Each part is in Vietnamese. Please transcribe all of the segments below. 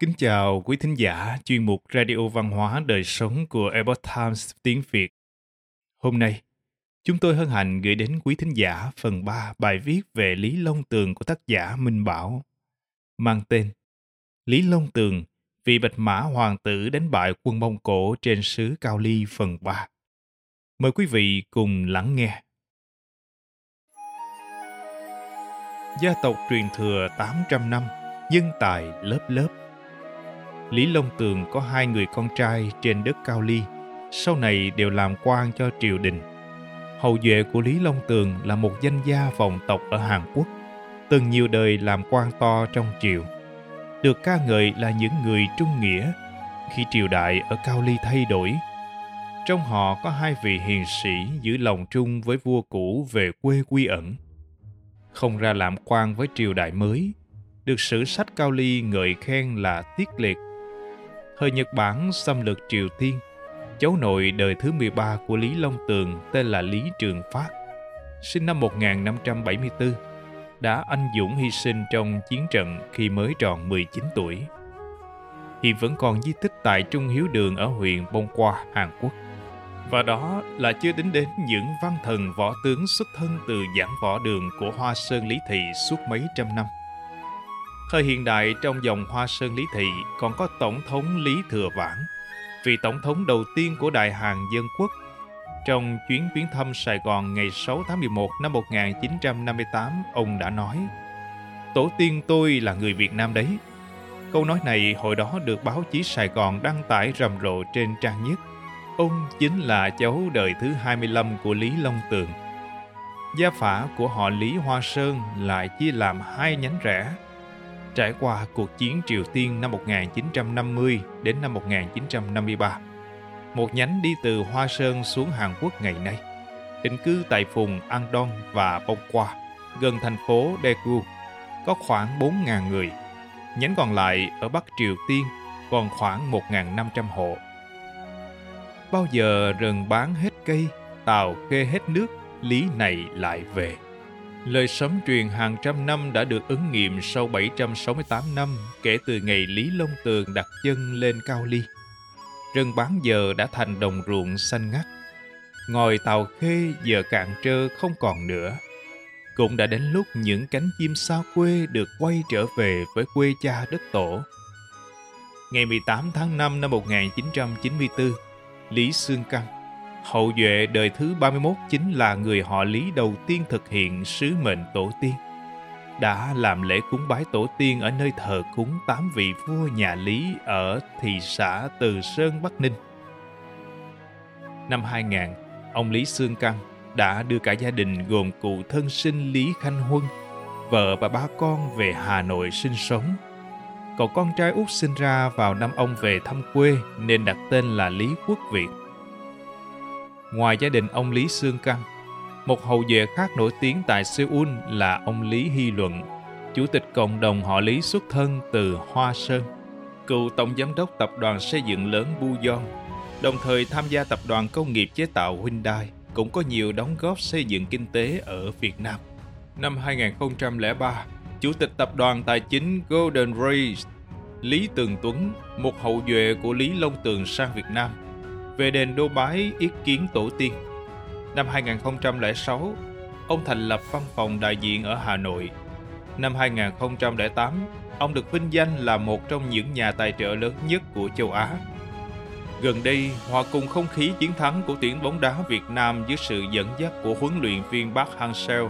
Kính chào quý thính giả chuyên mục Radio Văn hóa Đời Sống của Epoch Times tiếng Việt. Hôm nay, chúng tôi hân hạnh gửi đến quý thính giả phần 3 bài viết về Lý Long Tường của tác giả Minh Bảo, mang tên Lý Long Tường vị bạch mã hoàng tử đánh bại quân Mông Cổ trên xứ Cao Ly phần 3. Mời quý vị cùng lắng nghe. Gia tộc truyền thừa 800 năm, nhân tài lớp lớp Lý Long Tường có hai người con trai trên đất Cao Ly, sau này đều làm quan cho triều đình. Hậu duệ của Lý Long Tường là một danh gia vọng tộc ở Hàn Quốc, từng nhiều đời làm quan to trong triều. Được ca ngợi là những người trung nghĩa khi triều đại ở Cao Ly thay đổi. Trong họ có hai vị hiền sĩ giữ lòng trung với vua cũ về quê quy ẩn. Không ra làm quan với triều đại mới, được sử sách Cao Ly ngợi khen là tiết liệt Thời Nhật Bản xâm lược Triều Tiên, cháu nội đời thứ 13 của Lý Long Tường tên là Lý Trường Phát, sinh năm 1574, đã anh dũng hy sinh trong chiến trận khi mới tròn 19 tuổi. Hiện vẫn còn di tích tại Trung Hiếu Đường ở huyện Bông Qua, Hàn Quốc. Và đó là chưa tính đến những văn thần võ tướng xuất thân từ giảng võ đường của Hoa Sơn Lý Thị suốt mấy trăm năm. Thời hiện đại trong dòng Hoa Sơn Lý Thị còn có Tổng thống Lý Thừa Vãn, vị tổng thống đầu tiên của Đại Hàn Dân Quốc. Trong chuyến viếng thăm Sài Gòn ngày 6 tháng 11 năm 1958, ông đã nói Tổ tiên tôi là người Việt Nam đấy. Câu nói này hồi đó được báo chí Sài Gòn đăng tải rầm rộ trên trang nhất. Ông chính là cháu đời thứ 25 của Lý Long Tường. Gia phả của họ Lý Hoa Sơn lại chia làm hai nhánh rẽ trải qua cuộc chiến Triều Tiên năm 1950 đến năm 1953. Một nhánh đi từ Hoa Sơn xuống Hàn Quốc ngày nay, định cư tại vùng Andong và Bông Qua, gần thành phố Daegu, có khoảng 4.000 người. Nhánh còn lại ở Bắc Triều Tiên còn khoảng 1.500 hộ. Bao giờ rừng bán hết cây, tàu kê hết nước, lý này lại về. Lời sấm truyền hàng trăm năm đã được ứng nghiệm sau 768 năm kể từ ngày Lý Long Tường đặt chân lên Cao Ly. Rừng bán giờ đã thành đồng ruộng xanh ngắt. Ngòi tàu khê giờ cạn trơ không còn nữa. Cũng đã đến lúc những cánh chim xa quê được quay trở về với quê cha đất tổ. Ngày 18 tháng 5 năm 1994, Lý Sương Căng Hậu duệ đời thứ 31 chính là người họ Lý đầu tiên thực hiện sứ mệnh tổ tiên. Đã làm lễ cúng bái tổ tiên ở nơi thờ cúng tám vị vua nhà Lý ở thị xã Từ Sơn, Bắc Ninh. Năm 2000, ông Lý Sương Căng đã đưa cả gia đình gồm cụ thân sinh Lý Khanh Huân, vợ và ba con về Hà Nội sinh sống. Cậu con trai út sinh ra vào năm ông về thăm quê nên đặt tên là Lý Quốc Việt. Ngoài gia đình ông Lý Sương Căng, một hậu duệ khác nổi tiếng tại Seoul là ông Lý Hy Luận, chủ tịch cộng đồng họ Lý xuất thân từ Hoa Sơn, cựu tổng giám đốc tập đoàn xây dựng lớn Buyon, đồng thời tham gia tập đoàn công nghiệp chế tạo Hyundai, cũng có nhiều đóng góp xây dựng kinh tế ở Việt Nam. Năm 2003, Chủ tịch tập đoàn tài chính Golden Race Lý Tường Tuấn, một hậu duệ của Lý Long Tường sang Việt Nam, về đền Đô Bái ý kiến tổ tiên. Năm 2006, ông thành lập văn phòng đại diện ở Hà Nội. Năm 2008, ông được vinh danh là một trong những nhà tài trợ lớn nhất của châu Á. Gần đây, hòa cùng không khí chiến thắng của tuyển bóng đá Việt Nam dưới sự dẫn dắt của huấn luyện viên Park Hang-seo,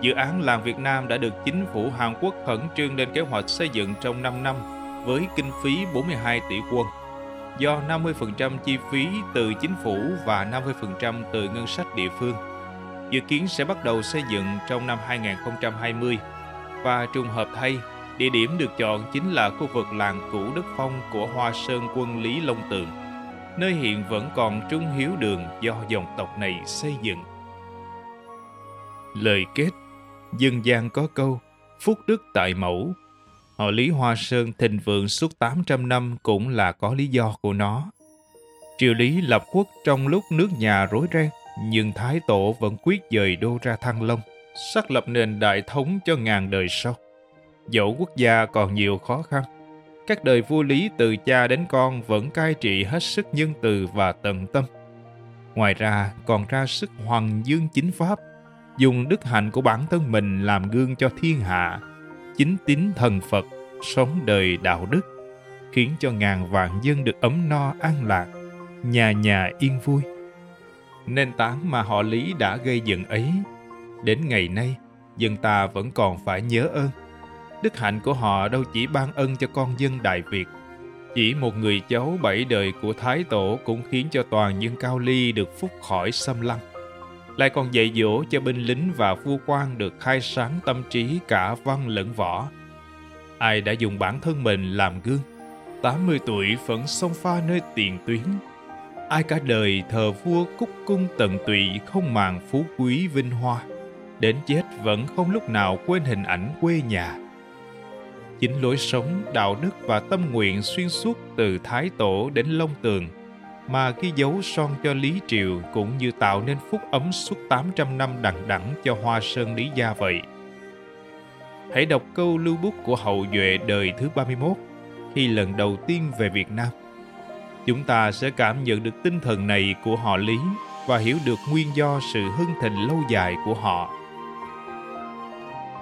dự án làng Việt Nam đã được chính phủ Hàn Quốc khẩn trương lên kế hoạch xây dựng trong 5 năm với kinh phí 42 tỷ won do 50% chi phí từ chính phủ và 50% từ ngân sách địa phương. Dự kiến sẽ bắt đầu xây dựng trong năm 2020 và trùng hợp thay, địa điểm được chọn chính là khu vực làng cũ Đức Phong của Hoa Sơn quân Lý Long Tường, nơi hiện vẫn còn trung hiếu đường do dòng tộc này xây dựng. Lời kết Dân gian có câu Phúc đức tại mẫu Họ Lý Hoa Sơn thịnh vượng suốt 800 năm cũng là có lý do của nó. Triều Lý lập quốc trong lúc nước nhà rối ren, nhưng Thái Tổ vẫn quyết dời đô ra Thăng Long, xác lập nền đại thống cho ngàn đời sau. Dẫu quốc gia còn nhiều khó khăn, các đời vua Lý từ cha đến con vẫn cai trị hết sức nhân từ và tận tâm. Ngoài ra còn ra sức hoàng dương chính pháp, dùng đức hạnh của bản thân mình làm gương cho thiên hạ, chính tín thần Phật, sống đời đạo đức, khiến cho ngàn vạn dân được ấm no an lạc, nhà nhà yên vui. Nền tảng mà họ Lý đã gây dựng ấy, đến ngày nay, dân ta vẫn còn phải nhớ ơn. Đức hạnh của họ đâu chỉ ban ân cho con dân Đại Việt, chỉ một người cháu bảy đời của Thái Tổ cũng khiến cho toàn dân Cao Ly được phúc khỏi xâm lăng. Lại còn dạy dỗ cho binh lính và vua quan được khai sáng tâm trí cả văn lẫn võ. Ai đã dùng bản thân mình làm gương, 80 tuổi vẫn xông pha nơi tiền tuyến. Ai cả đời thờ vua cúc cung tận tụy không màng phú quý vinh hoa, đến chết vẫn không lúc nào quên hình ảnh quê nhà chính lối sống, đạo đức và tâm nguyện xuyên suốt từ Thái Tổ đến Long Tường mà ghi dấu son cho Lý Triều cũng như tạo nên phúc ấm suốt 800 năm đằng đẵng cho Hoa Sơn Lý Gia vậy. Hãy đọc câu lưu bút của hậu duệ đời thứ 31 khi lần đầu tiên về Việt Nam. Chúng ta sẽ cảm nhận được tinh thần này của họ Lý và hiểu được nguyên do sự hưng thịnh lâu dài của họ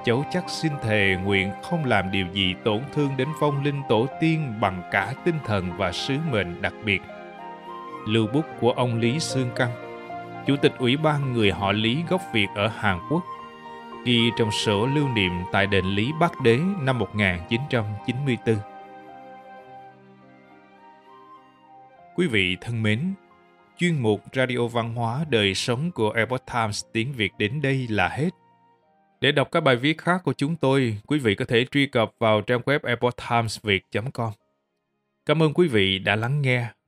cháu chắc xin thề nguyện không làm điều gì tổn thương đến phong linh tổ tiên bằng cả tinh thần và sứ mệnh đặc biệt. Lưu bút của ông Lý Sương Căn, Chủ tịch Ủy ban người họ Lý gốc Việt ở Hàn Quốc, ghi trong sổ lưu niệm tại đền Lý Bắc Đế năm 1994. Quý vị thân mến, chuyên mục Radio Văn hóa Đời Sống của Epoch Times tiếng Việt đến đây là hết. Để đọc các bài viết khác của chúng tôi, quý vị có thể truy cập vào trang web epochtimesviet.com. Cảm ơn quý vị đã lắng nghe,